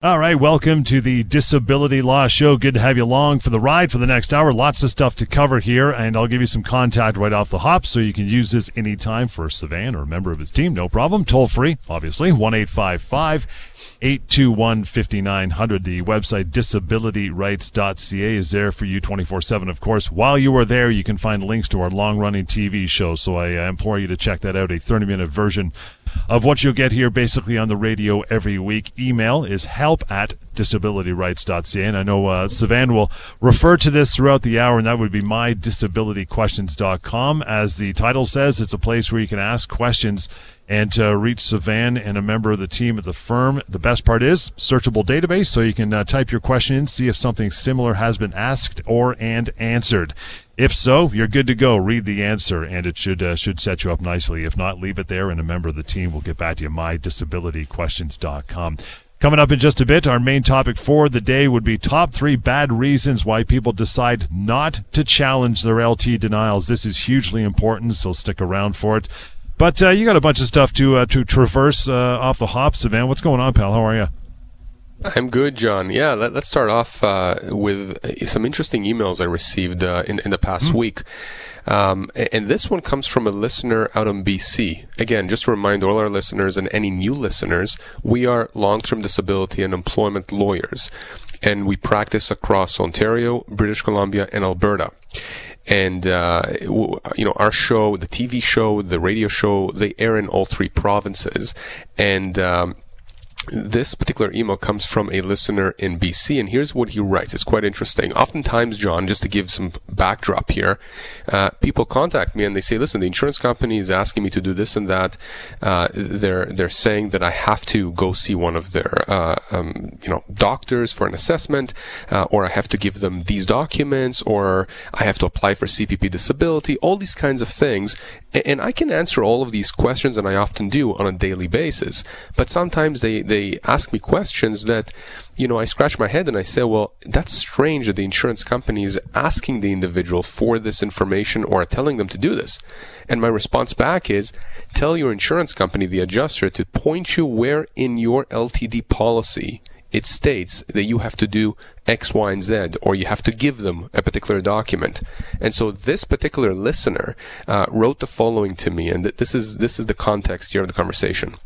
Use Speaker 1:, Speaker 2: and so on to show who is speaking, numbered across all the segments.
Speaker 1: All right, welcome to the Disability Law Show. Good to have you along for the ride for the next hour. Lots of stuff to cover here, and I'll give you some contact right off the hop so you can use this anytime for Sivan or a member of his team. No problem. Toll free, obviously, 1 821 5900. The website disabilityrights.ca is there for you 24 7, of course. While you are there, you can find links to our long running TV show, so I implore you to check that out. A 30 minute version of what you'll get here basically on the radio every week. Email is help at disabilityrights.ca. And I know uh, Sivan will refer to this throughout the hour, and that would be mydisabilityquestions.com. As the title says, it's a place where you can ask questions and to reach Sivan and a member of the team at the firm. The best part is searchable database, so you can uh, type your question in, see if something similar has been asked or and answered. If so, you're good to go. Read the answer, and it should uh, should set you up nicely. If not, leave it there, and a member of the team will get back to you. Mydisabilityquestions.com. Coming up in just a bit, our main topic for the day would be top three bad reasons why people decide not to challenge their LTD denials. This is hugely important, so stick around for it. But uh, you got a bunch of stuff to uh, to traverse uh, off the hop, Sivan. What's going on, pal? How are you?
Speaker 2: I'm good, John. Yeah, let, us start off uh, with some interesting emails I received uh, in, in the past mm-hmm. week. Um, and this one comes from a listener out in BC. Again, just to remind all our listeners and any new listeners, we are long-term disability and employment lawyers, and we practice across Ontario, British Columbia, and Alberta and uh, you know our show, the TV show, the radio show, they air in all three provinces, and um, this particular email comes from a listener in BC, and here's what he writes. It's quite interesting. Oftentimes, John, just to give some backdrop here, uh, people contact me and they say, "Listen, the insurance company is asking me to do this and that. Uh, they're they're saying that I have to go see one of their uh, um, you know doctors for an assessment, uh, or I have to give them these documents, or I have to apply for CPP disability. All these kinds of things." And I can answer all of these questions, and I often do on a daily basis. But sometimes they, they ask me questions that, you know, I scratch my head and I say, well, that's strange that the insurance company is asking the individual for this information or telling them to do this. And my response back is, tell your insurance company, the adjuster, to point you where in your LTD policy it states that you have to do X, Y, and Z, or you have to give them a particular document. And so this particular listener uh, wrote the following to me, and this is this is the context here of the conversation.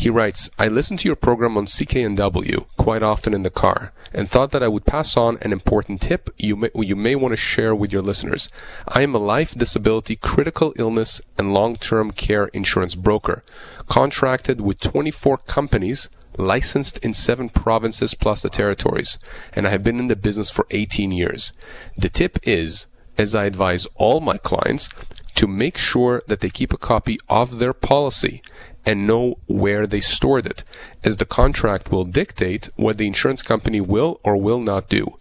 Speaker 2: He writes, I listen to your program on CKNW quite often in the car and thought that I would pass on an important tip you may, you may want to share with your listeners. I am a life disability, critical illness, and long-term care insurance broker, contracted with 24 companies licensed in seven provinces plus the territories, and I have been in the business for 18 years. The tip is, as I advise all my clients, to make sure that they keep a copy of their policy and know where they stored it, as the contract will dictate what the insurance company will or will not do.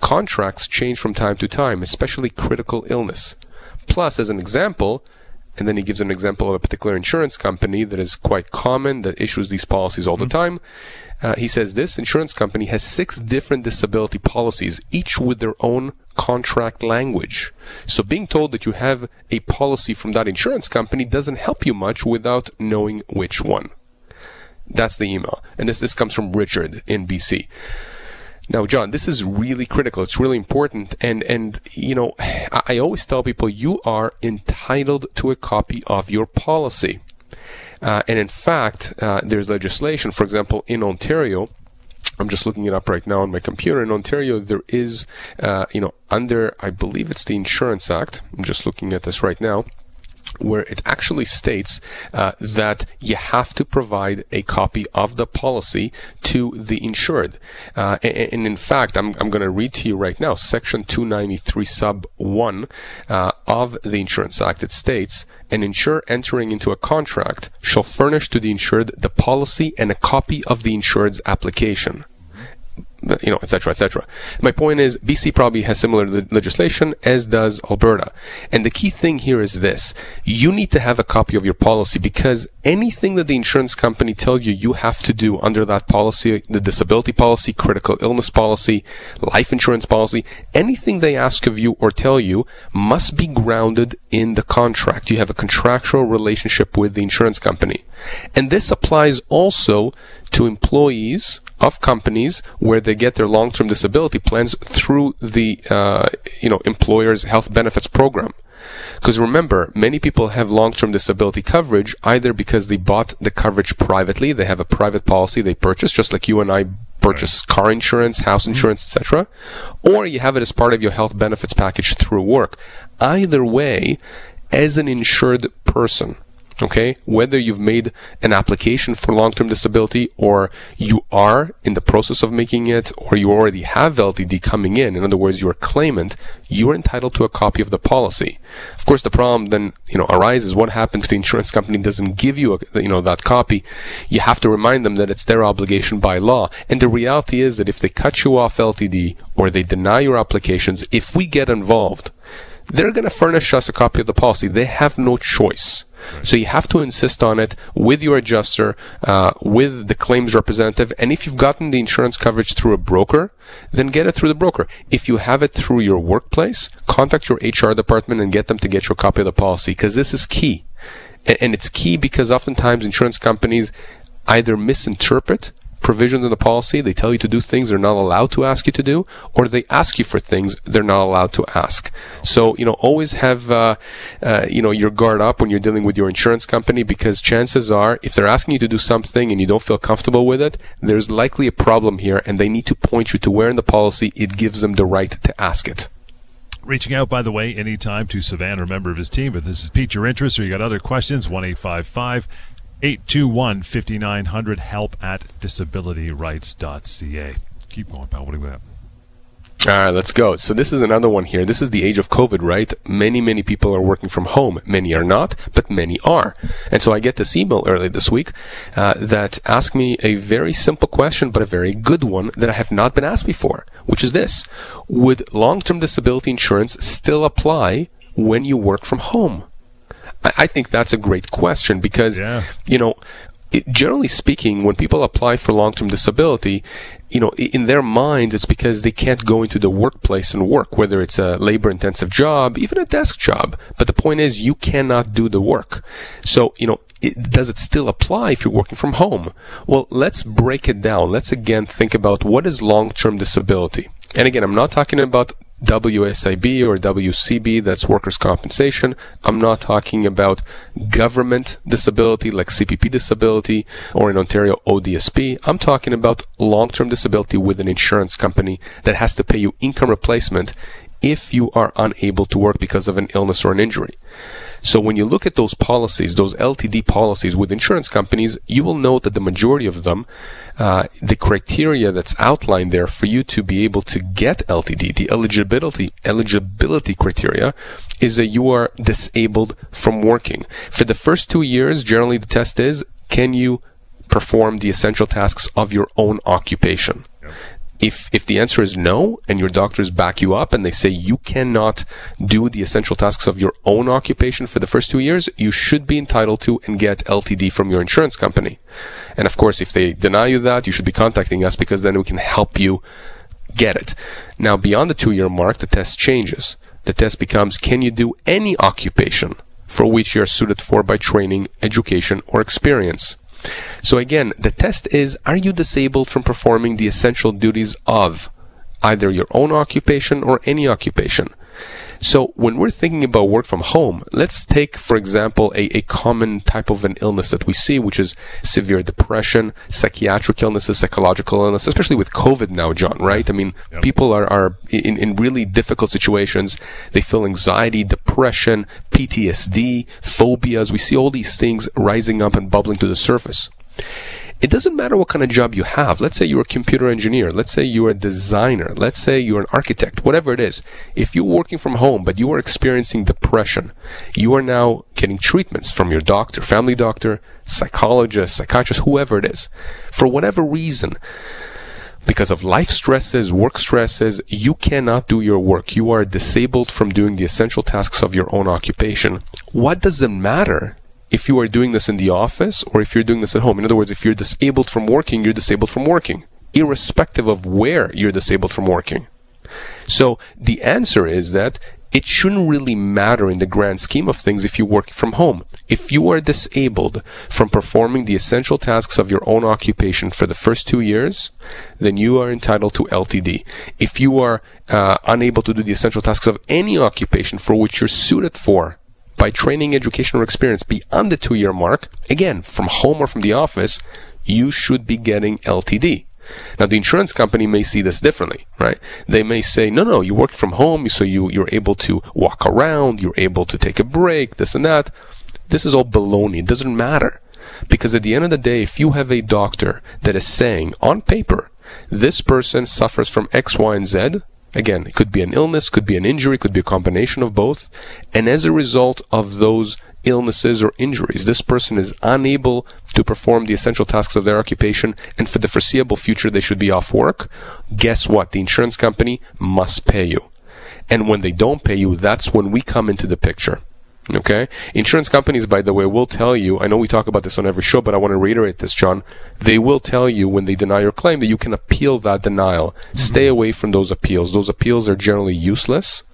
Speaker 2: Contracts change from time to time, especially critical illness. Plus, as an example, and then he gives an example of a particular insurance company that is quite common that issues these policies all mm-hmm. the time. Uh, he says this insurance company has six different disability policies, each with their own contract language. So being told that you have a policy from that insurance company doesn't help you much without knowing which one. That's the email. And this, this comes from Richard in BC. Now, John, this is really critical. It's really important. And, and, you know, I always tell people you are entitled to a copy of your policy. Uh, and in fact, uh, there's legislation, for example, in Ontario, I'm just looking it up right now on my computer. In Ontario, there is, uh, you know, under, I believe it's the Insurance Act. I'm just looking at this right now where it actually states uh, that you have to provide a copy of the policy to the insured. Uh, and, and, in fact, I'm, I'm going to read to you right now, Section 293 sub 1 uh, of the Insurance Act. It states, an insurer entering into a contract shall furnish to the insured the policy and a copy of the insured's application you know, etc., etc. My point is, BC probably has similar le- legislation, as does Alberta. And the key thing here is this: you need to have a copy of your policy because anything that the insurance company tells you you have to do under that policy, the disability policy, critical illness policy, life insurance policy, anything they ask of you or tell you must be grounded in the contract. You have a contractual relationship with the insurance company. And this applies also to employees of companies where they get their long-term disability plans through the uh, you know employer's health benefits program. Because remember, many people have long-term disability coverage either because they bought the coverage privately, they have a private policy they purchase, just like you and I purchase car insurance, house mm-hmm. insurance, etc., or you have it as part of your health benefits package through work. Either way, as an insured person, Okay. Whether you've made an application for long-term disability or you are in the process of making it or you already have LTD coming in. In other words, you're a claimant, you're entitled to a copy of the policy. Of course, the problem then, you know, arises. What happens if the insurance company doesn't give you, a, you know, that copy? You have to remind them that it's their obligation by law. And the reality is that if they cut you off LTD or they deny your applications, if we get involved, they're going to furnish us a copy of the policy. They have no choice. So you have to insist on it with your adjuster, uh, with the claims representative. And if you've gotten the insurance coverage through a broker, then get it through the broker. If you have it through your workplace, contact your HR department and get them to get you a copy of the policy because this is key. And it's key because oftentimes insurance companies either misinterpret provisions in the policy. They tell you to do things they're not allowed to ask you to do, or they ask you for things they're not allowed to ask. So, you know, always have, uh, uh, you know, your guard up when you're dealing with your insurance company because chances are, if they're asking you to do something and you don't feel comfortable with it, there's likely a problem here and they need to point you to where in the policy it gives them the right to ask it
Speaker 1: reaching out, by the way, anytime to Sivan or a member of his team. If this has piqued your interest or you got other questions, 1 855 821 5900 help at disabilityrights.ca. Keep going, pal. What do we have?
Speaker 2: All right, let's go. So this is another one here. This is the age of COVID, right? Many, many people are working from home. Many are not, but many are. And so I get this email early this week uh, that asked me a very simple question, but a very good one that I have not been asked before, which is this: Would long-term disability insurance still apply when you work from home? I think that's a great question because, yeah. you know, it, generally speaking, when people apply for long-term disability, you know, in their mind, it's because they can't go into the workplace and work, whether it's a labor-intensive job, even a desk job. But the point is, you cannot do the work. So, you know, it, does it still apply if you're working from home? Well, let's break it down. Let's again think about what is long-term disability. And again, I'm not talking about WSIB or WCB, that's workers' compensation. I'm not talking about government disability like CPP disability or in Ontario ODSP. I'm talking about long-term disability with an insurance company that has to pay you income replacement if you are unable to work because of an illness or an injury. So when you look at those policies, those LTD policies with insurance companies, you will note that the majority of them, uh, the criteria that's outlined there for you to be able to get LTD, the eligibility eligibility criteria, is that you are disabled from working. For the first two years, generally the test is can you perform the essential tasks of your own occupation. If if the answer is no and your doctors back you up and they say you cannot do the essential tasks of your own occupation for the first two years, you should be entitled to and get LTD from your insurance company. And of course, if they deny you that, you should be contacting us because then we can help you get it. Now, beyond the two year mark, the test changes. The test becomes can you do any occupation for which you are suited for by training, education, or experience? So again, the test is are you disabled from performing the essential duties of either your own occupation or any occupation? So when we're thinking about work from home, let's take, for example, a, a common type of an illness that we see, which is severe depression, psychiatric illnesses, psychological illness, especially with COVID now, John, right? I mean, yep. people are, are in, in really difficult situations. They feel anxiety, depression, PTSD, phobias. We see all these things rising up and bubbling to the surface. It doesn't matter what kind of job you have. Let's say you're a computer engineer. Let's say you're a designer. Let's say you're an architect, whatever it is. If you're working from home, but you are experiencing depression, you are now getting treatments from your doctor, family doctor, psychologist, psychiatrist, whoever it is. For whatever reason, because of life stresses, work stresses, you cannot do your work. You are disabled from doing the essential tasks of your own occupation. What does it matter if you are doing this in the office or if you're doing this at home? In other words, if you're disabled from working, you're disabled from working, irrespective of where you're disabled from working. So the answer is that it shouldn't really matter in the grand scheme of things if you work from home. If you are disabled from performing the essential tasks of your own occupation for the first two years, then you are entitled to LTD. If you are uh, unable to do the essential tasks of any occupation for which you're suited for by training, education, or experience beyond the two year mark, again, from home or from the office, you should be getting LTD. Now, the insurance company may see this differently, right? They may say, no, no, you work from home, so you, you're able to walk around, you're able to take a break, this and that. This is all baloney. It doesn't matter. Because at the end of the day, if you have a doctor that is saying on paper, this person suffers from X, Y, and Z, again, it could be an illness, could be an injury, could be a combination of both, and as a result of those illnesses or injuries. This person is unable to perform the essential tasks of their occupation, and for the foreseeable future, they should be off work. Guess what? The insurance company must pay you. And when they don't pay you, that's when we come into the picture. Okay? Insurance companies, by the way, will tell you, I know we talk about this on every show, but I want to reiterate this, John. They will tell you when they deny your claim that you can appeal that denial. Mm-hmm. Stay away from those appeals. Those appeals are generally useless.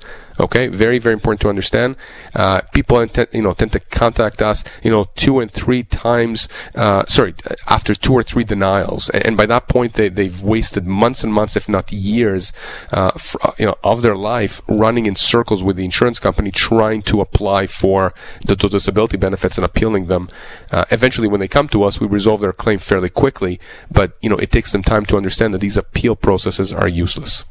Speaker 2: Okay, very very important to understand. Uh, people you know tend to contact us, you know, two and three times. Uh, sorry, after two or three denials, and by that point they they've wasted months and months, if not years, uh, for, uh, you know, of their life running in circles with the insurance company trying to apply for the, disability benefits and appealing them. Uh, eventually, when they come to us, we resolve their claim fairly quickly, but you know it takes some time to understand that these appeal processes are useless.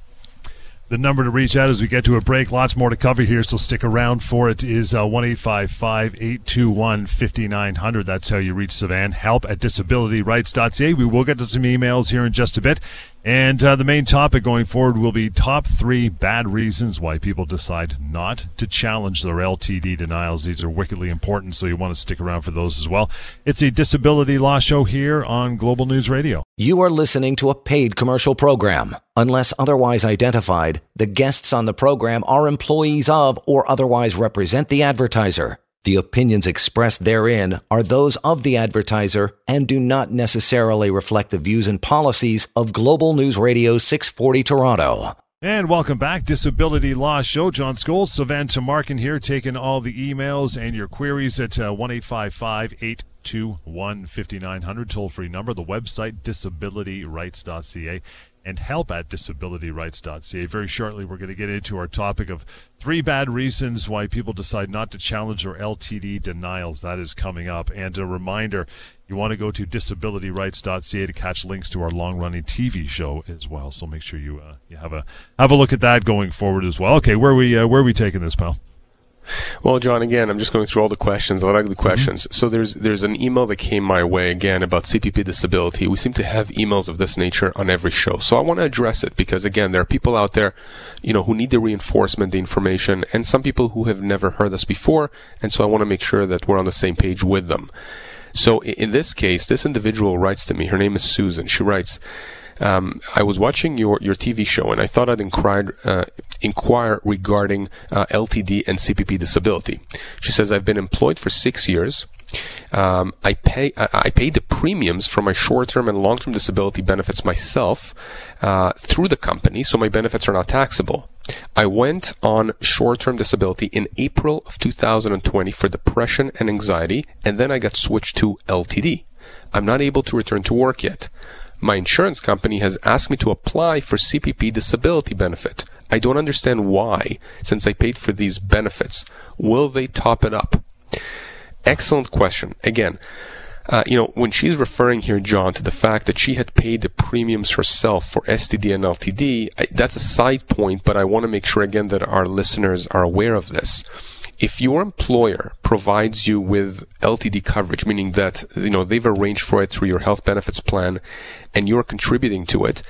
Speaker 1: The number to reach out as we get to a break. Lots more to cover here, so stick around for it. Is uh, one eight five five eight two one fifty nine hundred. That's how you reach Sivan. Help at disabilityrights.ca. We will get to some emails here in just a bit. And uh, the main topic going forward will be top three bad reasons why people decide not to challenge their LTD denials. These are wickedly important, so you want to stick around for those as well. It's a disability law show here on Global News Radio.
Speaker 3: You are listening to a paid commercial program. Unless otherwise identified, the guests on the program are employees of or otherwise represent the advertiser. The opinions expressed therein are those of the advertiser and do not necessarily reflect the views and policies of Global News Radio 640 Toronto.
Speaker 1: And welcome back, Disability Law Show. John Scholes, Sivan Tamarkin here, taking all the emails and your queries at uh, 1 821 5900, toll free number, the website disabilityrights.ca and help at disabilityrights.ca. Very shortly, we're going to get into our topic of three bad reasons why people decide not to challenge their LTD denials. That is coming up. And a reminder you want to go to disabilityrights.ca to catch links to our long running TV show as well. So make sure you, uh, you have, a, have a look at that going forward as well. Okay, where we, uh, where are we taking this, pal?
Speaker 2: Well, John, again, I'm just going through all the questions, a lot of the questions. Mm-hmm. So there's there's an email that came my way again about CPP disability. We seem to have emails of this nature on every show, so I want to address it because again, there are people out there, you know, who need the reinforcement, the information, and some people who have never heard this before, and so I want to make sure that we're on the same page with them. So in this case, this individual writes to me. Her name is Susan. She writes. Um, I was watching your, your TV show and I thought I'd inquire, uh, inquire regarding uh, LTD and CPP disability. She says, I've been employed for six years. Um, I pay I, I pay the premiums for my short-term and long-term disability benefits myself uh, through the company, so my benefits are not taxable. I went on short-term disability in April of 2020 for depression and anxiety, and then I got switched to LTD. I'm not able to return to work yet. My insurance company has asked me to apply for CPP disability benefit. I don't understand why, since I paid for these benefits. Will they top it up? Excellent question. Again, uh, you know, when she's referring here, John, to the fact that she had paid the premiums herself for STD and LTD, I, that's a side point, but I want to make sure again that our listeners are aware of this if your employer provides you with LTD coverage, meaning that you know they've arranged for it through your health benefits plan, and you're contributing to it,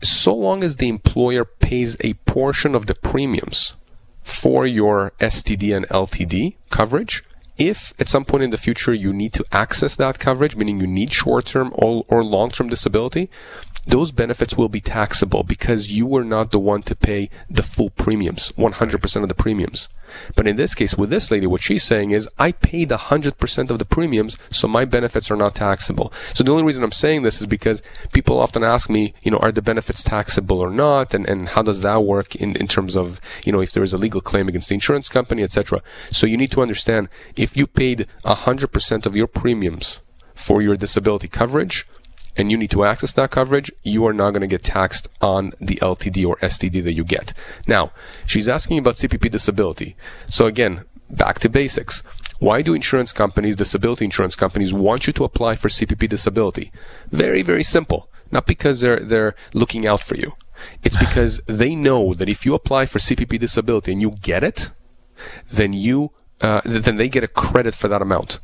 Speaker 2: so long as the employer pays a portion of the premiums for your STD and LTD coverage, if at some point in the future you need to access that coverage, meaning you need short-term or, or long-term disability, those benefits will be taxable because you were not the one to pay the full premiums, 100% of the premiums. But in this case, with this lady, what she's saying is, I paid 100% of the premiums, so my benefits are not taxable. So the only reason I'm saying this is because people often ask me, you know, are the benefits taxable or not? And, and how does that work in, in terms of, you know, if there is a legal claim against the insurance company, etc. So you need to understand, if you paid 100% of your premiums for your disability coverage, and you need to access that coverage, you are not going to get taxed on the LTD or STD that you get. Now, she's asking about CPP disability. So again, back to basics. Why do insurance companies, disability insurance companies, want you to apply for CPP disability? Very, very simple. Not because they're, they're looking out for you. It's because they know that if you apply for CPP disability and you get it, then you, uh, then they get a credit for that amount.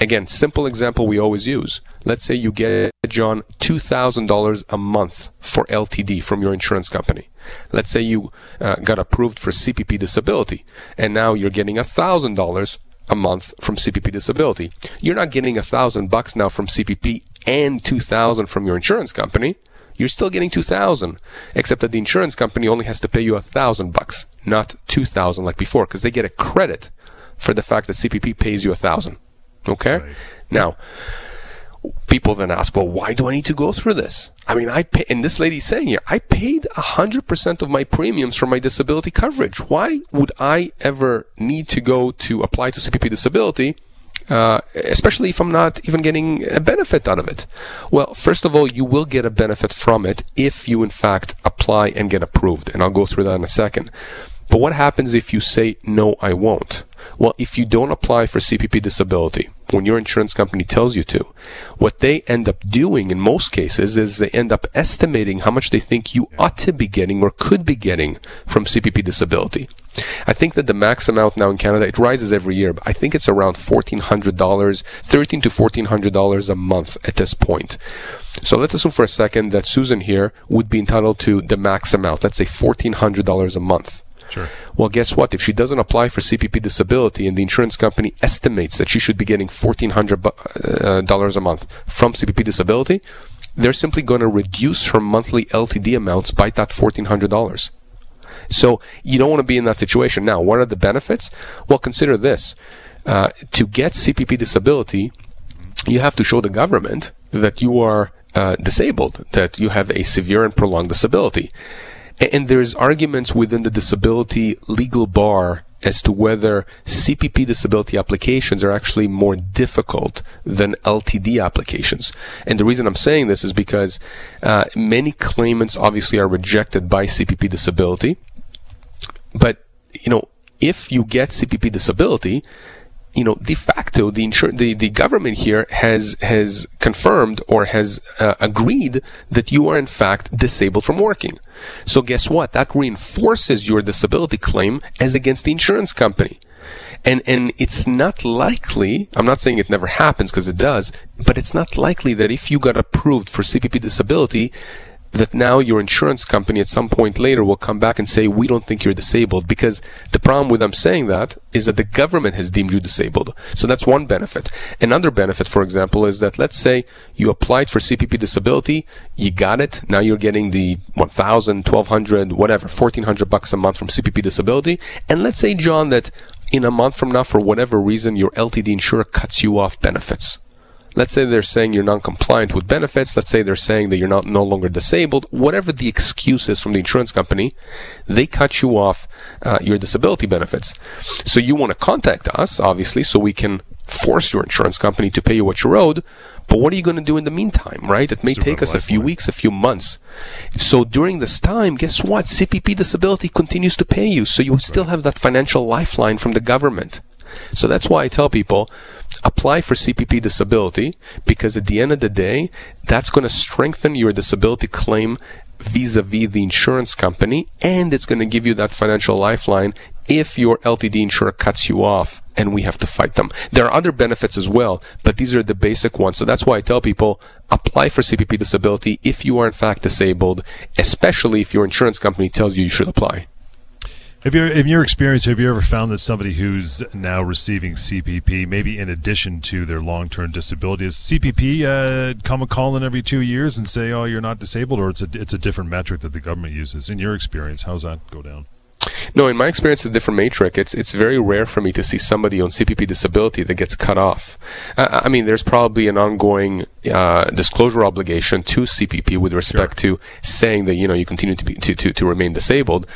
Speaker 2: Again, simple example we always use. Let's say you get, John, $2,000 a month for LTD from your insurance company. Let's say you uh, got approved for CPP disability, and now you're getting $1,000 a month from CPP disability. You're not getting a thousand bucks now from CPP and 2000 from your insurance company. You're still getting 2000, except that the insurance company only has to pay you a thousand bucks, not 2000 like before, because they get a credit for the fact that CPP pays you a thousand. Okay? Right. Now, people then ask, well, why do I need to go through this? I mean, I pay, and this lady's saying here, I paid 100% of my premiums for my disability coverage. Why would I ever need to go to apply to CPP disability? Uh, especially if I'm not even getting a benefit out of it. Well, first of all, you will get a benefit from it if you in fact apply and get approved. And I'll go through that in a second. But what happens if you say, no, I won't? Well, if you don't apply for CPP disability when your insurance company tells you to, what they end up doing in most cases is they end up estimating how much they think you ought to be getting or could be getting from CPP disability. I think that the max amount now in Canada, it rises every year, but I think it's around $1,400, 13 to $1,400 a month at this point. So let's assume for a second that Susan here would be entitled to the max amount, let's say $1,400 a month.
Speaker 1: Sure.
Speaker 2: Well, guess what? If she doesn't apply for CPP disability and the insurance company estimates that she should be getting $1,400 uh, a month from CPP disability, they're simply going to reduce her monthly LTD amounts by that $1,400. So you don't want to be in that situation. Now, what are the benefits? Well, consider this. Uh, to get CPP disability, you have to show the government that you are uh, disabled, that you have a severe and prolonged disability. And there's arguments within the disability legal bar as to whether CPP disability applications are actually more difficult than LTD applications. And the reason I'm saying this is because uh, many claimants obviously are rejected by CPP disability. But, you know, if you get CPP disability, you know, de facto, the insur- the, the government here has has confirmed or has uh, agreed that you are in fact disabled from working. So guess what? That reinforces your disability claim as against the insurance company. And and it's not likely. I'm not saying it never happens because it does, but it's not likely that if you got approved for CPP disability, that now your insurance company at some point later will come back and say, we don't think you're disabled. Because the problem with them saying that is that the government has deemed you disabled. So that's one benefit. Another benefit, for example, is that let's say you applied for CPP disability, you got it, now you're getting the 1000, 1200, whatever, 1400 bucks a month from CPP disability. And let's say, John, that in a month from now, for whatever reason, your LTD insurer cuts you off benefits. Let's say they're saying you're non-compliant with benefits. Let's say they're saying that you're not no longer disabled. Whatever the excuse is from the insurance company, they cut you off uh, your disability benefits. So you want to contact us, obviously, so we can force your insurance company to pay you what you're owed. But what are you going to do in the meantime, right? It may take us a few weeks, a few months. So during this time, guess what? CPP disability continues to pay you. So you still have that financial lifeline from the government. So that's why I tell people apply for CPP disability because at the end of the day, that's going to strengthen your disability claim vis-a-vis the insurance company and it's going to give you that financial lifeline if your LTD insurer cuts you off and we have to fight them. There are other benefits as well, but these are the basic ones. So that's why I tell people apply for CPP disability if you are in fact disabled, especially if your insurance company tells you you should apply.
Speaker 1: Have you, in your experience, have you ever found that somebody who's now receiving CPP, maybe in addition to their long-term disability, is CPP uh, come a call in every two years and say, "Oh, you're not disabled," or it's a it's a different metric that the government uses? In your experience, how's that go down?
Speaker 2: No, in my experience, it's a different metric. It's it's very rare for me to see somebody on CPP disability that gets cut off. Uh, I mean, there's probably an ongoing uh, disclosure obligation to CPP with respect sure. to saying that you know you continue to be to, to, to remain disabled.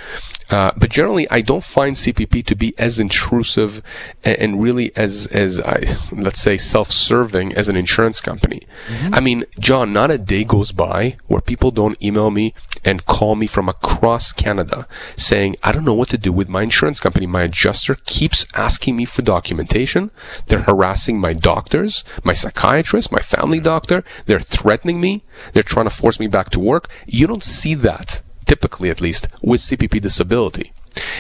Speaker 2: Uh, but generally, I don't find CPP to be as intrusive and, and really as as I let's say self-serving as an insurance company. Mm-hmm. I mean, John, not a day goes by where people don't email me and call me from across Canada saying, I don't know what to do with my insurance company. My adjuster keeps asking me for documentation. They're harassing my doctors, my psychiatrist, my family doctor. They're threatening me. They're trying to force me back to work. You don't see that, typically at least, with CPP disability.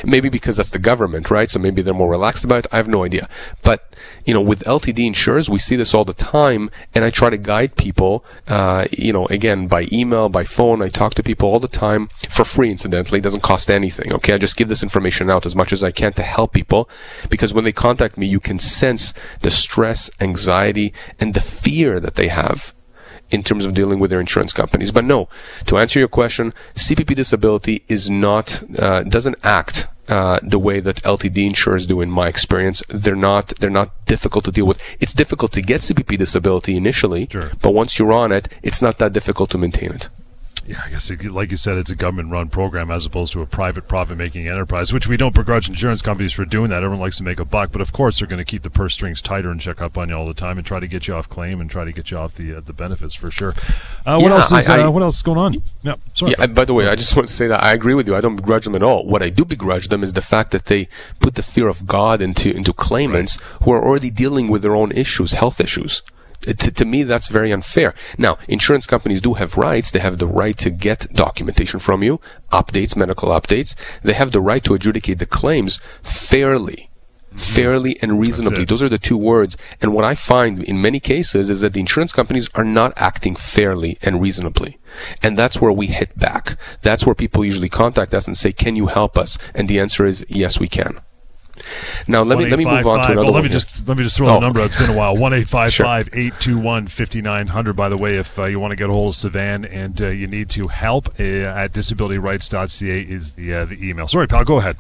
Speaker 2: Maybe because that's the government, right? So maybe they're more relaxed about it. I have no idea. But, you know, with LTD insurers, we see this all the time. And I try to guide people, uh, you know, again, by email, by phone. I talk to people all the time for free, incidentally. It doesn't cost anything. Okay. I just give this information out as much as I can to help people because when they contact me, you can sense the stress, anxiety, and the fear that they have in terms of dealing with their insurance companies. But no, to answer your question, CPP disability is not uh, doesn't act uh, the way that LTD insurers do. In my experience, they're not they're not difficult to deal with. It's difficult to get CPP disability initially, sure. but once you're on it, it's not that difficult to maintain it
Speaker 1: yeah, I guess like you said, it's a government-run program as opposed to a private profit-making enterprise, which we don't begrudge insurance companies for doing that. Everyone likes to make a buck, but of course they're going to keep the purse strings tighter and check up on you all the time and try to get you off claim and try to get you off the uh, the benefits for sure. Uh, what yeah, else is I, I, uh, what else is going on?
Speaker 2: Yeah, sorry. Yeah, by the way, I just want to say that I agree with you. I don't begrudge them at all. What I do begrudge them is the fact that they put the fear of God into into claimants right. who are already dealing with their own issues, health issues to, to, me, that's very unfair. Now, insurance companies do have rights. They have the right to get documentation from you, updates, medical updates. They have the right to adjudicate the claims fairly. Fairly mm-hmm. and reasonably. Those are the two words. And what I find in many cases is that the insurance companies are not acting fairly and reasonably. And that's where we hit back. That's where people usually contact us and say, can you help us? And the answer is, yes, we can. Now let me let me move on to another.
Speaker 1: Oh, let me just let me just throw oh. the number. It's been a while. One eight five five eight two one fifty nine hundred. By the way, if uh, you want to get a hold of Sivan and uh, you need to help uh, at disabilityrights.ca is the uh, the email. Sorry, pal. Go ahead.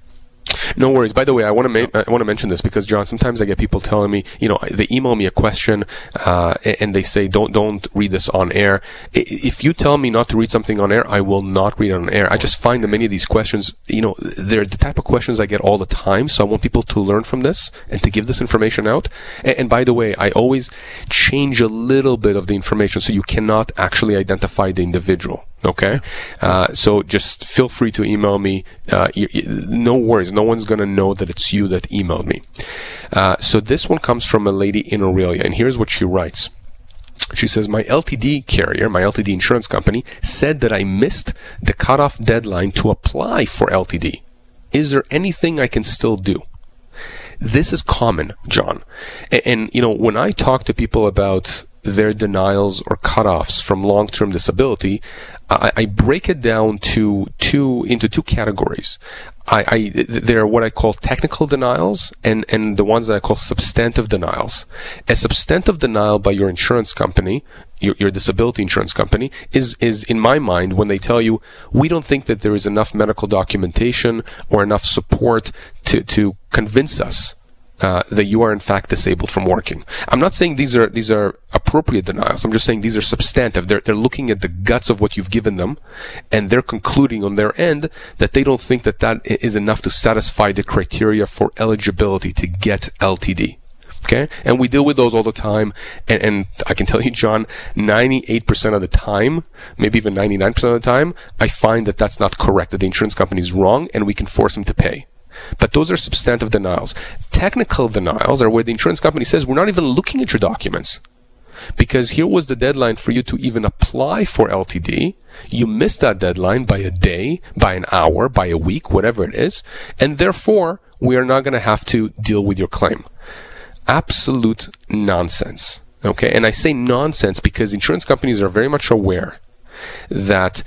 Speaker 2: No worries. By the way, I want to ma- I want to mention this because John, sometimes I get people telling me, you know, they email me a question uh, and they say, "Don't don't read this on air." If you tell me not to read something on air, I will not read it on air. I just find that many of these questions, you know, they're the type of questions I get all the time. So I want people to learn from this and to give this information out. And, and by the way, I always change a little bit of the information so you cannot actually identify the individual. Okay, uh, so just feel free to email me. Uh, no worries, no one's gonna know that it's you that emailed me. Uh, so this one comes from a lady in Orillia, and here's what she writes. She says, My LTD carrier, my LTD insurance company, said that I missed the cutoff deadline to apply for LTD. Is there anything I can still do? This is common, John. And, and you know, when I talk to people about their denials or cutoffs from long-term disability, I, I, break it down to two into two categories. I, I they're what I call technical denials and and the ones that I call substantive denials. A substantive denial by your insurance company, your, your disability insurance company, is is in my mind when they tell you we don't think that there is enough medical documentation or enough support to to convince us uh, that you are in fact disabled from working. I'm not saying these are these are appropriate denials. I'm just saying these are substantive. They're they're looking at the guts of what you've given them, and they're concluding on their end that they don't think that that is enough to satisfy the criteria for eligibility to get LTD. Okay, and we deal with those all the time, and, and I can tell you, John, 98% of the time, maybe even 99% of the time, I find that that's not correct. That the insurance company is wrong, and we can force them to pay. But those are substantive denials. Technical denials are where the insurance company says, we're not even looking at your documents. Because here was the deadline for you to even apply for LTD. You missed that deadline by a day, by an hour, by a week, whatever it is. And therefore, we are not going to have to deal with your claim. Absolute nonsense. Okay. And I say nonsense because insurance companies are very much aware that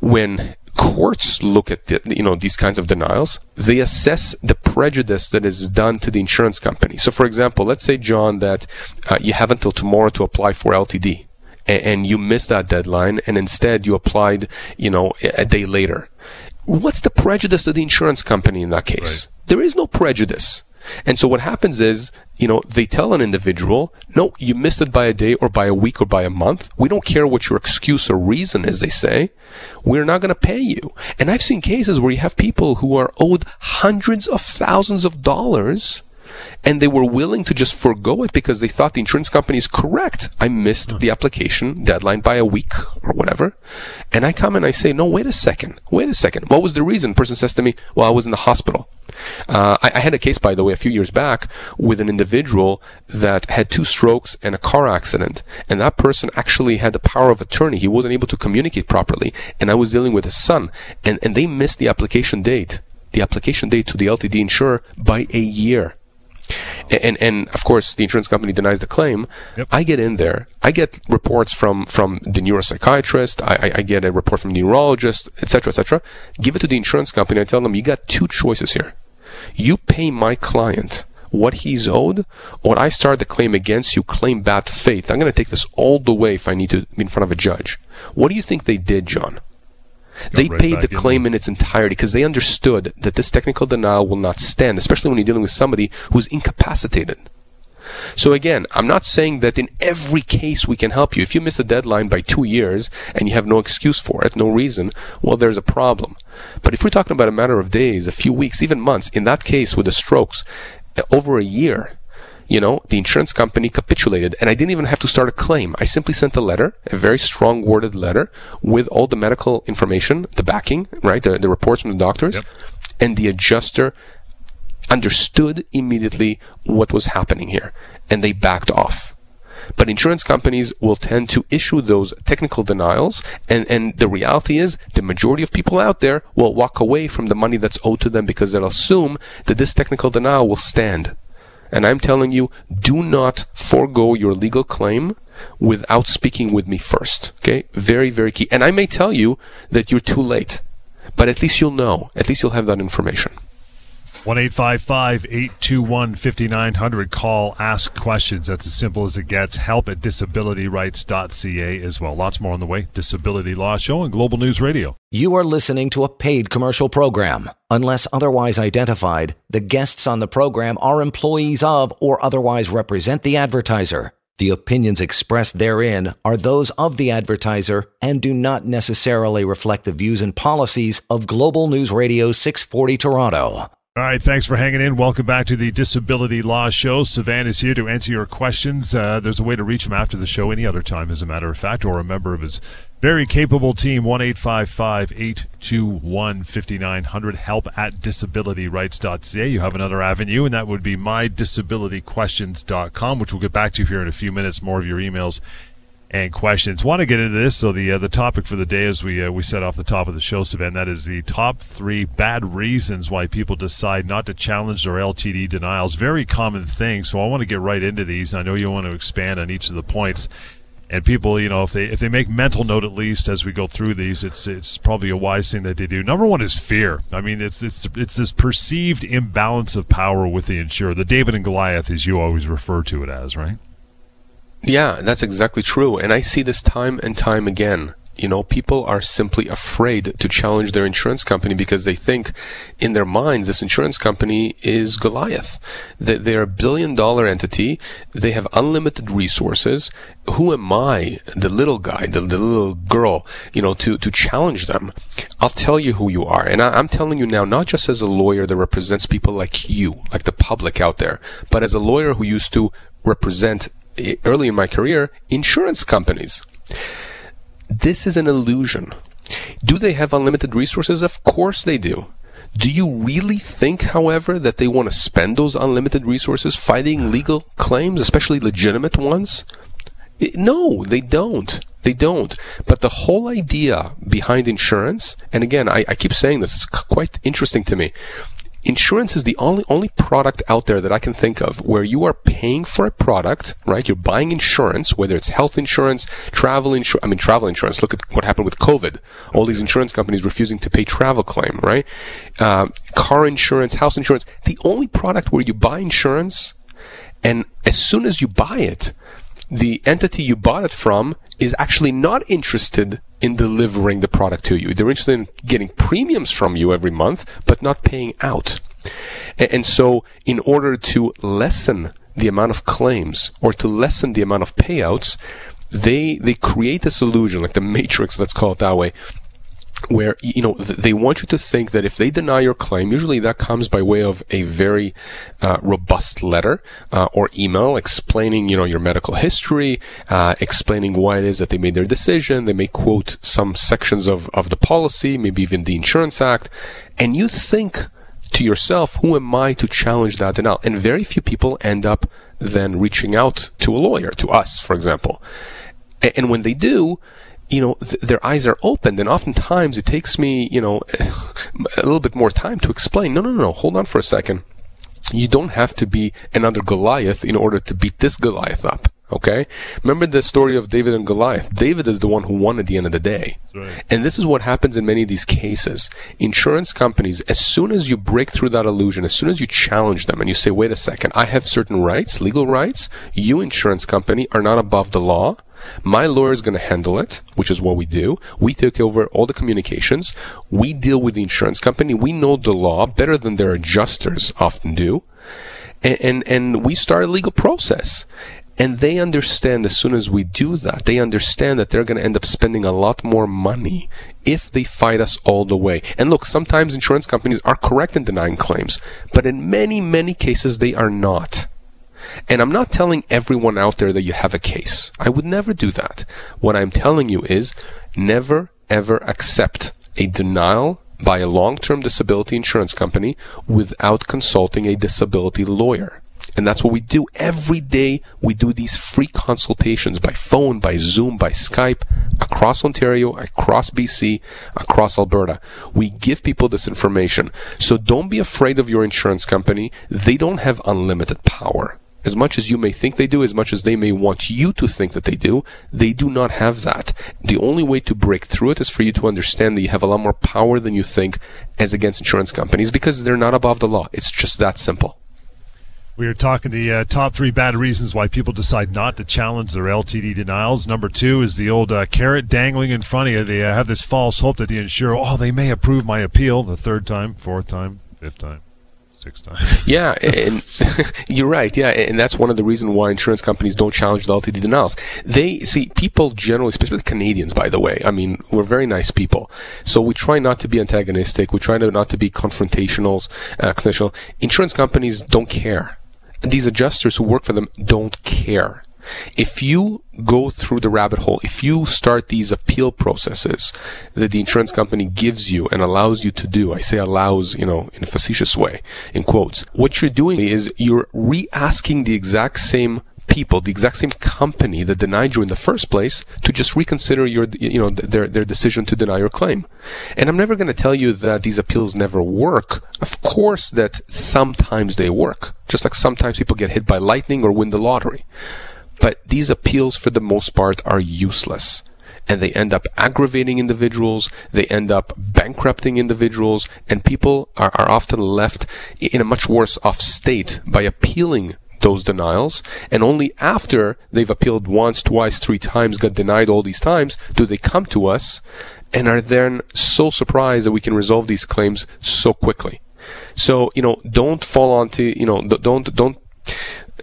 Speaker 2: when courts look at the, you know these kinds of denials they assess the prejudice that is done to the insurance company. So for example let's say john that uh, you have until tomorrow to apply for ltd and, and you missed that deadline and instead you applied you know a day later. What's the prejudice to the insurance company in that case? Right. there is no prejudice and so what happens is, you know, they tell an individual, no, you missed it by a day or by a week or by a month. We don't care what your excuse or reason is, they say. We're not going to pay you. And I've seen cases where you have people who are owed hundreds of thousands of dollars and they were willing to just forego it because they thought the insurance company is correct. I missed the application deadline by a week or whatever. And I come and I say, no, wait a second. Wait a second. What was the reason? The person says to me, well, I was in the hospital. Uh, I, I, had a case, by the way, a few years back with an individual that had two strokes and a car accident. And that person actually had the power of attorney. He wasn't able to communicate properly. And I was dealing with his son. And, and they missed the application date, the application date to the LTD insurer by a year. And, and of course the insurance company denies the claim. Yep. I get in there. I get reports from from the neuropsychiatrist. I, I, I get a report from the neurologist, etc., etc. Give it to the insurance company. I tell them you got two choices here. You pay my client what he's owed, or I start the claim against you, claim bad faith. I'm going to take this all the way if I need to be in front of a judge. What do you think they did, John? They paid the claim in. in its entirety because they understood that this technical denial will not stand, especially when you're dealing with somebody who's incapacitated. So again, I'm not saying that in every case we can help you. If you miss a deadline by two years and you have no excuse for it, no reason, well, there's a problem. But if we're talking about a matter of days, a few weeks, even months, in that case with the strokes, over a year, you know, the insurance company capitulated and I didn't even have to start a claim. I simply sent a letter, a very strong worded letter with all the medical information, the backing, right? The, the reports from the doctors. Yep. And the adjuster understood immediately what was happening here and they backed off. But insurance companies will tend to issue those technical denials and, and the reality is the majority of people out there will walk away from the money that's owed to them because they'll assume that this technical denial will stand. And I'm telling you, do not forego your legal claim without speaking with me first. Okay? Very, very key. And I may tell you that you're too late, but at least you'll know. At least you'll have that information.
Speaker 1: 1 821 5900. Call, ask questions. That's as simple as it gets. Help at disabilityrights.ca as well. Lots more on the way. Disability Law Show and Global News Radio.
Speaker 3: You are listening to a paid commercial program. Unless otherwise identified, the guests on the program are employees of or otherwise represent the advertiser. The opinions expressed therein are those of the advertiser and do not necessarily reflect the views and policies of Global News Radio 640 Toronto.
Speaker 1: All right, thanks for hanging in. Welcome back to the Disability Law Show. Sivan is here to answer your questions. Uh, there's a way to reach him after the show any other time, as a matter of fact, or a member of his very capable team, 1 821 5900, help at disabilityrights.ca. You have another avenue, and that would be mydisabilityquestions.com, which we'll get back to here in a few minutes. More of your emails and questions. Want to get into this? So the uh, the topic for the day, as we uh, we set off the top of the show, Sivan, that is the top three bad reasons why people decide not to challenge their LTD denials. Very common thing. So I want to get right into these. I know you want to expand on each of the points. And people, you know, if they if they make mental note at least as we go through these, it's it's probably a wise thing that they do. Number one is fear. I mean, it's it's it's this perceived imbalance of power with the insurer, the David and Goliath, as you always refer to it as, right?
Speaker 2: Yeah, that's exactly true. And I see this time and time again. You know, people are simply afraid to challenge their insurance company because they think in their minds this insurance company is Goliath. That they're a billion dollar entity. They have unlimited resources. Who am I, the little guy, the, the little girl, you know, to, to challenge them? I'll tell you who you are. And I, I'm telling you now, not just as a lawyer that represents people like you, like the public out there, but as a lawyer who used to represent early in my career, insurance companies. This is an illusion. Do they have unlimited resources? Of course they do. Do you really think, however, that they want to spend those unlimited resources fighting legal claims, especially legitimate ones? No, they don't. They don't. But the whole idea behind insurance, and again, I, I keep saying this, it's quite interesting to me insurance is the only only product out there that I can think of where you are paying for a product, right? You're buying insurance, whether it's health insurance, travel insurance. I mean, travel insurance. Look at what happened with COVID. All these insurance companies refusing to pay travel claim, right? Uh, car insurance, house insurance. The only product where you buy insurance, and as soon as you buy it, the entity you bought it from is actually not interested in delivering the product to you. They're interested in getting premiums from you every month, but not paying out. And, so, in order to lessen the amount of claims or to lessen the amount of payouts, they they create this illusion, like the matrix, let's call it that way, where you know they want you to think that if they deny your claim, usually that comes by way of a very uh, robust letter uh, or email explaining you know your medical history, uh, explaining why it is that they made their decision. They may quote some sections of of the policy, maybe even the Insurance Act, and you think to yourself, who am I to challenge that denial? And very few people end up then reaching out to a lawyer, to us, for example. And when they do, you know, th- their eyes are opened, and oftentimes it takes me, you know, a little bit more time to explain. No, no, no, hold on for a second. You don't have to be another Goliath in order to beat this Goliath up. Okay? Remember the story of David and Goliath. David is the one who won at the end of the day. Right. And this is what happens in many of these cases. Insurance companies, as soon as you break through that illusion, as soon as you challenge them and you say, wait a second, I have certain rights, legal rights, you insurance company are not above the law. My lawyer is going to handle it, which is what we do. We take over all the communications. We deal with the insurance company. We know the law better than their adjusters often do. And, and, and we start a legal process. And they understand as soon as we do that, they understand that they're going to end up spending a lot more money if they fight us all the way. And look, sometimes insurance companies are correct in denying claims, but in many, many cases they are not. And I'm not telling everyone out there that you have a case. I would never do that. What I'm telling you is never ever accept a denial by a long-term disability insurance company without consulting a disability lawyer. And that's what we do every day. We do these free consultations by phone, by Zoom, by Skype across Ontario, across BC, across Alberta. We give people this information. So don't be afraid of your insurance company. They don't have unlimited power. As much as you may think they do, as much as they may want you to think that they do, they do not have that. The only way to break through it is for you to understand that you have a lot more power than you think as against insurance companies because they're not above the law. It's just that simple.
Speaker 1: We are talking the uh, top three bad reasons why people decide not to challenge their LTD denials. Number two is the old uh, carrot dangling in front of you. They uh, have this false hope that the insurer, oh, they may approve my appeal the third time, fourth time, fifth time six times.
Speaker 2: yeah, and you're right. Yeah, and that's one of the reasons why insurance companies don't challenge the LTD denials. They see people generally, especially Canadians, by the way. I mean, we're very nice people, so we try not to be antagonistic. We try not to be confrontational. Uh, confrontational. Insurance companies don't care. These adjusters who work for them don't care. If you go through the rabbit hole, if you start these appeal processes that the insurance company gives you and allows you to do, I say allows, you know, in a facetious way, in quotes, what you're doing is you're re-asking the exact same people, the exact same company that denied you in the first place, to just reconsider your, you know, their their decision to deny your claim. And I'm never going to tell you that these appeals never work. Of course, that sometimes they work, just like sometimes people get hit by lightning or win the lottery. But these appeals, for the most part, are useless. And they end up aggravating individuals, they end up bankrupting individuals, and people are, are often left in a much worse off state by appealing those denials, and only after they've appealed once, twice, three times, got denied all these times, do they come to us and are then so surprised that we can resolve these claims so quickly. So, you know, don't fall onto, you know, don't, don't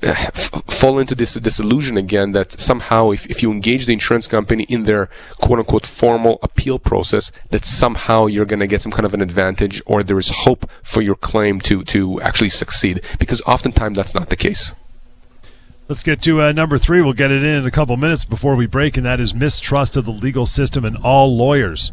Speaker 2: fall into this disillusion again that somehow if, if you engage the insurance company in their quote unquote formal appeal process that somehow you're going to get some kind of an advantage or there is hope for your claim to to actually succeed because oftentimes that's not the case
Speaker 1: Let's get to uh, number three. We'll get it in in a couple minutes before we break, and that is mistrust of the legal system and all lawyers.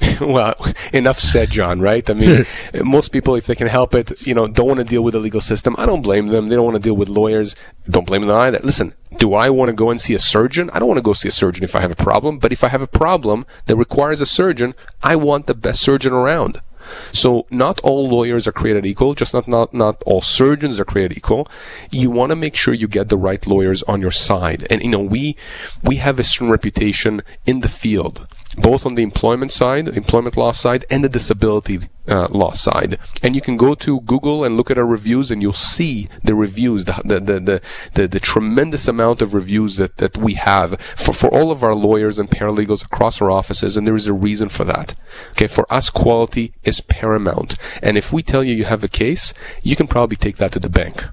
Speaker 2: well, enough said, John, right? I mean, most people, if they can help it, you know, don't want to deal with the legal system. I don't blame them. They don't want to deal with lawyers. Don't blame them either. Listen, do I want to go and see a surgeon? I don't want to go see a surgeon if I have a problem, but if I have a problem that requires a surgeon, I want the best surgeon around. So not all lawyers are created equal, just not, not, not all surgeons are created equal. You want to make sure you get the right lawyers on your side. And, you know, we, we have a certain reputation in the field both on the employment side, employment law side, and the disability uh, law side. And you can go to Google and look at our reviews, and you'll see the reviews, the the the the, the, tremendous amount of reviews that, that we have for, for all of our lawyers and paralegals across our offices, and there is a reason for that. Okay, for us, quality is paramount. And if we tell you you have a case, you can probably take that to the bank.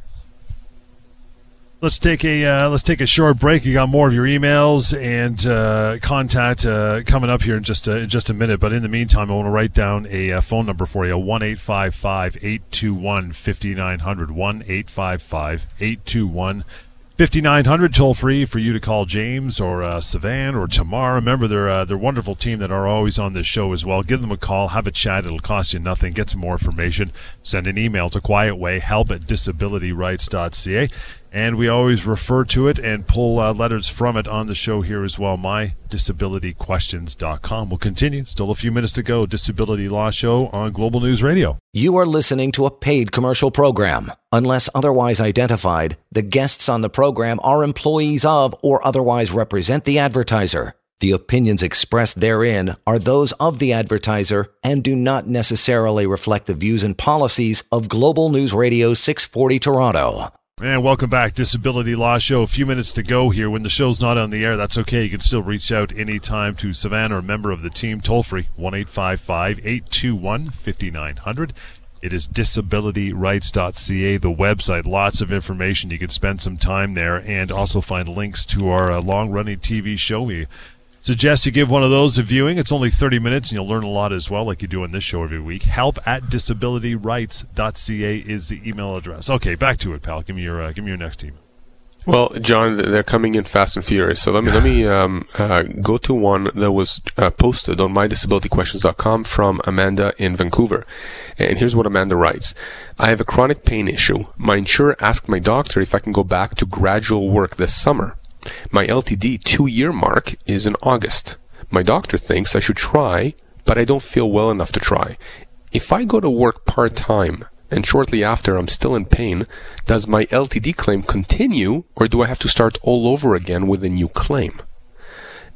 Speaker 1: Let's take a uh, let's take a short break. You got more of your emails and uh, contact uh, coming up here in just a, in just a minute. But in the meantime, I want to write down a, uh, phone number for you: one eight five five eight two one fifty nine hundred. One eight five five eight two one. 5900 toll free for you to call James or uh, Sivan or Tamar. Remember, they're uh, they're a wonderful team that are always on this show as well. Give them a call, have a chat. It'll cost you nothing. Get some more information. Send an email to quietway help at disabilityrights.ca and we always refer to it and pull uh, letters from it on the show here as well. MyDisabilityQuestions.com. We'll continue. Still a few minutes to go. Disability Law Show on Global News Radio.
Speaker 3: You are listening to a paid commercial program. Unless otherwise identified, the guests on the program are employees of or otherwise represent the advertiser. The opinions expressed therein are those of the advertiser and do not necessarily reflect the views and policies of Global News Radio 640 Toronto.
Speaker 1: And welcome back, Disability Law Show. A few minutes to go here. When the show's not on the air, that's okay. You can still reach out anytime to Savannah or a member of the team, toll free, 1 821 5900. It is disabilityrights.ca, the website. Lots of information. You can spend some time there and also find links to our uh, long running TV show. We Suggest you give one of those a viewing. It's only 30 minutes and you'll learn a lot as well, like you do on this show every week. Help at disabilityrights.ca is the email address. Okay, back to it, pal. Give me your, uh, give me your next email.
Speaker 2: Well, John, they're coming in fast and furious. So let me let me um, uh, go to one that was uh, posted on mydisabilityquestions.com from Amanda in Vancouver. And here's what Amanda writes: I have a chronic pain issue. My insurer asked my doctor if I can go back to gradual work this summer. My LTD two year mark is in August. My doctor thinks I should try, but I don't feel well enough to try. If I go to work part time and shortly after I'm still in pain, does my LTD claim continue or do I have to start all over again with a new claim?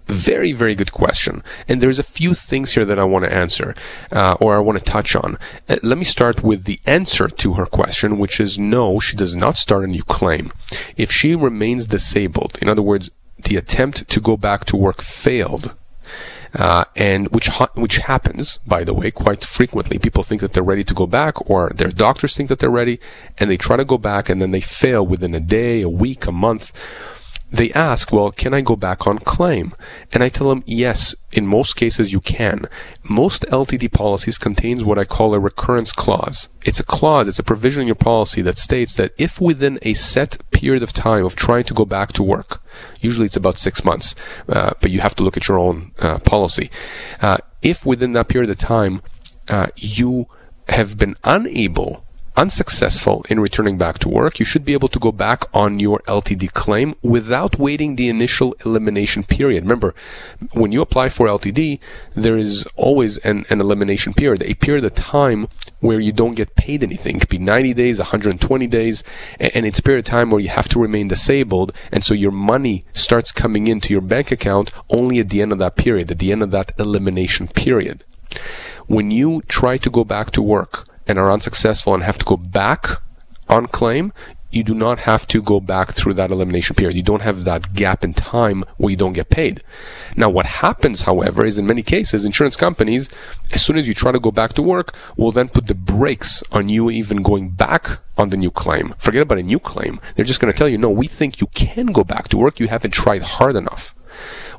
Speaker 2: Very, very good question. And there's a few things here that I want to answer, uh, or I want to touch on. Uh, let me start with the answer to her question, which is no, she does not start a new claim. If she remains disabled, in other words, the attempt to go back to work failed, uh, and which ha- which happens, by the way, quite frequently. People think that they're ready to go back, or their doctors think that they're ready, and they try to go back, and then they fail within a day, a week, a month they ask, well, can I go back on claim? And I tell them, yes, in most cases you can. Most LTD policies contains what I call a recurrence clause. It's a clause, it's a provision in your policy that states that if within a set period of time of trying to go back to work, usually it's about six months, uh, but you have to look at your own uh, policy. Uh, if within that period of time uh, you have been unable unsuccessful in returning back to work, you should be able to go back on your LTD claim without waiting the initial elimination period. Remember, when you apply for LTD, there is always an, an elimination period, a period of time where you don't get paid anything. It could be 90 days, 120 days, and it's a period of time where you have to remain disabled, and so your money starts coming into your bank account only at the end of that period, at the end of that elimination period. When you try to go back to work, and are unsuccessful and have to go back on claim, you do not have to go back through that elimination period. You don't have that gap in time where you don't get paid. Now, what happens, however, is in many cases, insurance companies, as soon as you try to go back to work, will then put the brakes on you even going back on the new claim. Forget about a new claim. They're just going to tell you, no, we think you can go back to work. You haven't tried hard enough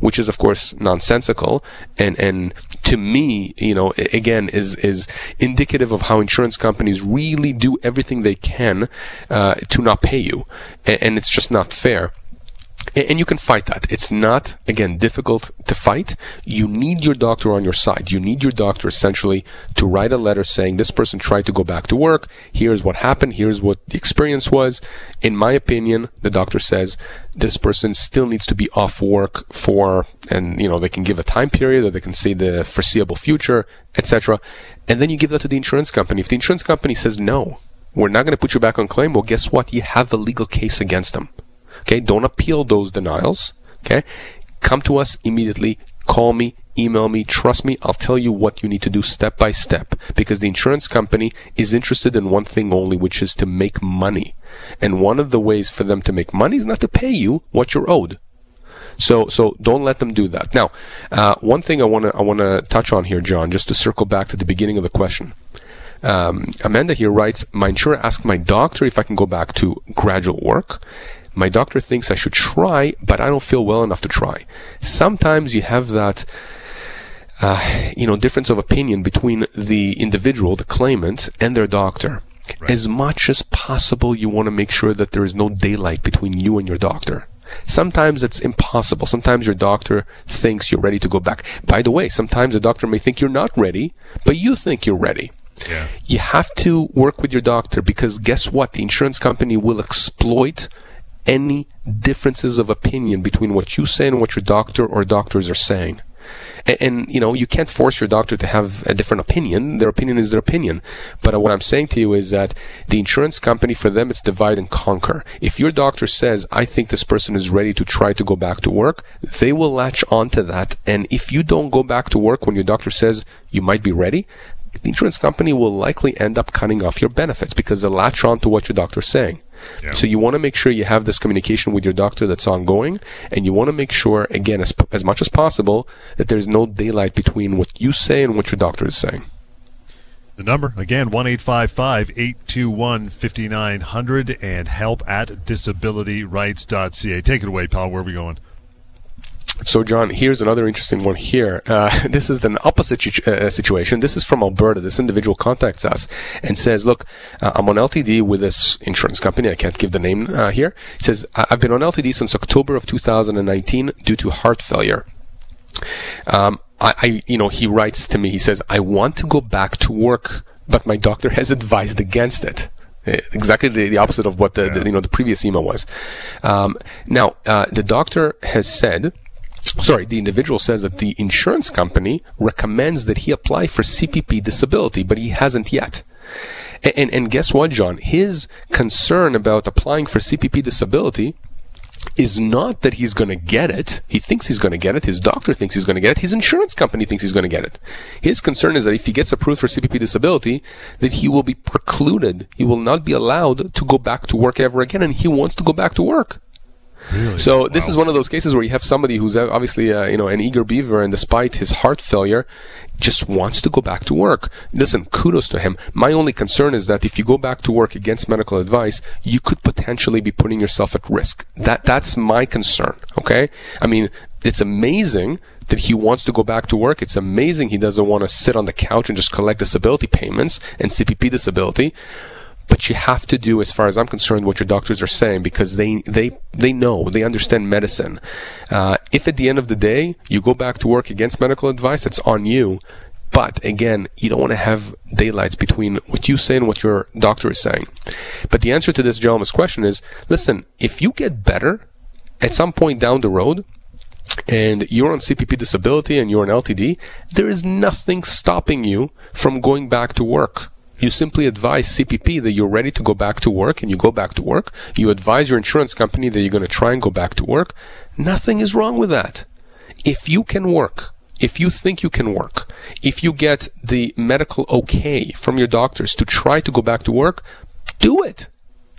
Speaker 2: which is of course nonsensical and and to me, you know, again is is indicative of how insurance companies really do everything they can uh, to not pay you, and, and it's just not fair. And you can fight that. It's not, again, difficult to fight. You need your doctor on your side. You need your doctor essentially to write a letter saying this person tried to go back to work. Here's what happened. Here's what the experience was. In my opinion, the doctor says this person still needs to be off work for, and you know, they can give a time period or they can say the foreseeable future, etc. And then you give that to the insurance company. If the insurance company says no, we're not going to put you back on claim, well, guess what? You have a legal case against them. Okay, don't appeal those denials. Okay, come to us immediately. Call me, email me. Trust me, I'll tell you what you need to do step by step because the insurance company is interested in one thing only, which is to make money. And one of the ways for them to make money is not to pay you what you're owed. So, so don't let them do that. Now, uh, one thing I want to I want to touch on here, John, just to circle back to the beginning of the question. Um, Amanda here writes, my insurer asked my doctor if I can go back to gradual work. My doctor thinks I should try, but I don't feel well enough to try. Sometimes you have that, uh, you know, difference of opinion between the individual, the claimant, and their doctor. Right. As much as possible, you want to make sure that there is no daylight between you and your doctor. Sometimes it's impossible. Sometimes your doctor thinks you're ready to go back. By the way, sometimes the doctor may think you're not ready, but you think you're ready. Yeah. You have to work with your doctor because guess what? The insurance company will exploit any differences of opinion between what you say and what your doctor or doctors are saying. And, and, you know, you can't force your doctor to have a different opinion. Their opinion is their opinion. But what I'm saying to you is that the insurance company, for them, it's divide and conquer. If your doctor says, I think this person is ready to try to go back to work, they will latch onto that. And if you don't go back to work when your doctor says you might be ready, the insurance company will likely end up cutting off your benefits because they'll latch on to what your doctor's saying. Yeah. So you want to make sure you have this communication with your doctor that's ongoing, and you want to make sure, again, as, as much as possible, that there's no daylight between what you say and what your doctor is saying.
Speaker 1: The number, again, 1 821 5900 and help at disabilityrights.ca. Take it away, pal. Where are we going?
Speaker 2: So, John, here's another interesting one here. Uh, this is an opposite uh, situation. This is from Alberta. This individual contacts us and says, look, uh, I'm on LTD with this insurance company. I can't give the name uh, here. He says, I've been on LTD since October of 2019 due to heart failure. Um, I, I, you know, he writes to me, he says, I want to go back to work, but my doctor has advised against it uh, exactly the, the, opposite of what the, yeah. the, you know the previous email was. Um, now uh, the doctor has said sorry, the individual says that the insurance company recommends that he apply for CPP disability, but he hasn't yet. And, and, and guess what, John? His concern about applying for CPP disability is not that he's going to get it. He thinks he's going to get it. His doctor thinks he's going to get it. His insurance company thinks he's going to get it. His concern is that if he gets approved for CPP disability, that he will be precluded. He will not be allowed to go back to work ever again, and he wants to go back to work. Really? So wow. this is one of those cases where you have somebody who's obviously uh, you know an eager beaver, and despite his heart failure, just wants to go back to work. Listen, kudos to him. My only concern is that if you go back to work against medical advice, you could potentially be putting yourself at risk. That that's my concern. Okay, I mean it's amazing that he wants to go back to work. It's amazing he doesn't want to sit on the couch and just collect disability payments and CPP disability but you have to do, as far as I'm concerned, what your doctors are saying because they they they know they understand medicine. Uh, if at the end of the day you go back to work against medical advice, it's on you. But again, you don't want to have daylights between what you say and what your doctor is saying. But the answer to this gentleman's question is: listen, if you get better at some point down the road, and you're on CPP disability and you're on LTD, there is nothing stopping you from going back to work. You simply advise CPP that you're ready to go back to work and you go back to work. You advise your insurance company that you're going to try and go back to work. Nothing is wrong with that. If you can work, if you think you can work, if you get the medical okay from your doctors to try to go back to work, do it.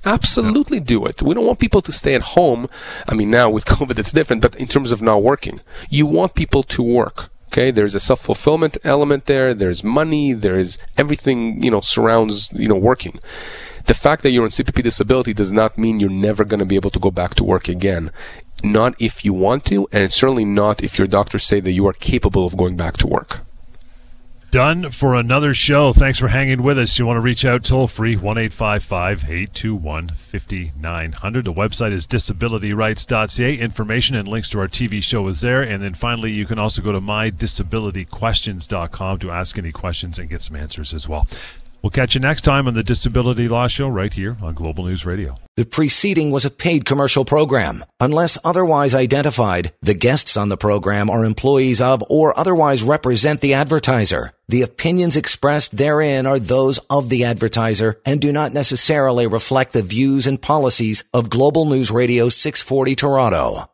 Speaker 2: Absolutely do it. We don't want people to stay at home. I mean, now with COVID, it's different, but in terms of not working, you want people to work. Okay, there's a self-fulfillment element there. There's money. There's everything you know surrounds you know working. The fact that you're on CPP disability does not mean you're never going to be able to go back to work again. Not if you want to, and certainly not if your doctors say that you are capable of going back to work.
Speaker 1: Done for another show. Thanks for hanging with us. You want to reach out toll free 1 821 5900. The website is disabilityrights.ca. Information and links to our TV show is there. And then finally, you can also go to mydisabilityquestions.com to ask any questions and get some answers as well. We'll catch you next time on the Disability Law Show right here on Global News Radio.
Speaker 3: The preceding was a paid commercial program. Unless otherwise identified, the guests on the program are employees of or otherwise represent the advertiser. The opinions expressed therein are those of the advertiser and do not necessarily reflect the views and policies of Global News Radio 640 Toronto.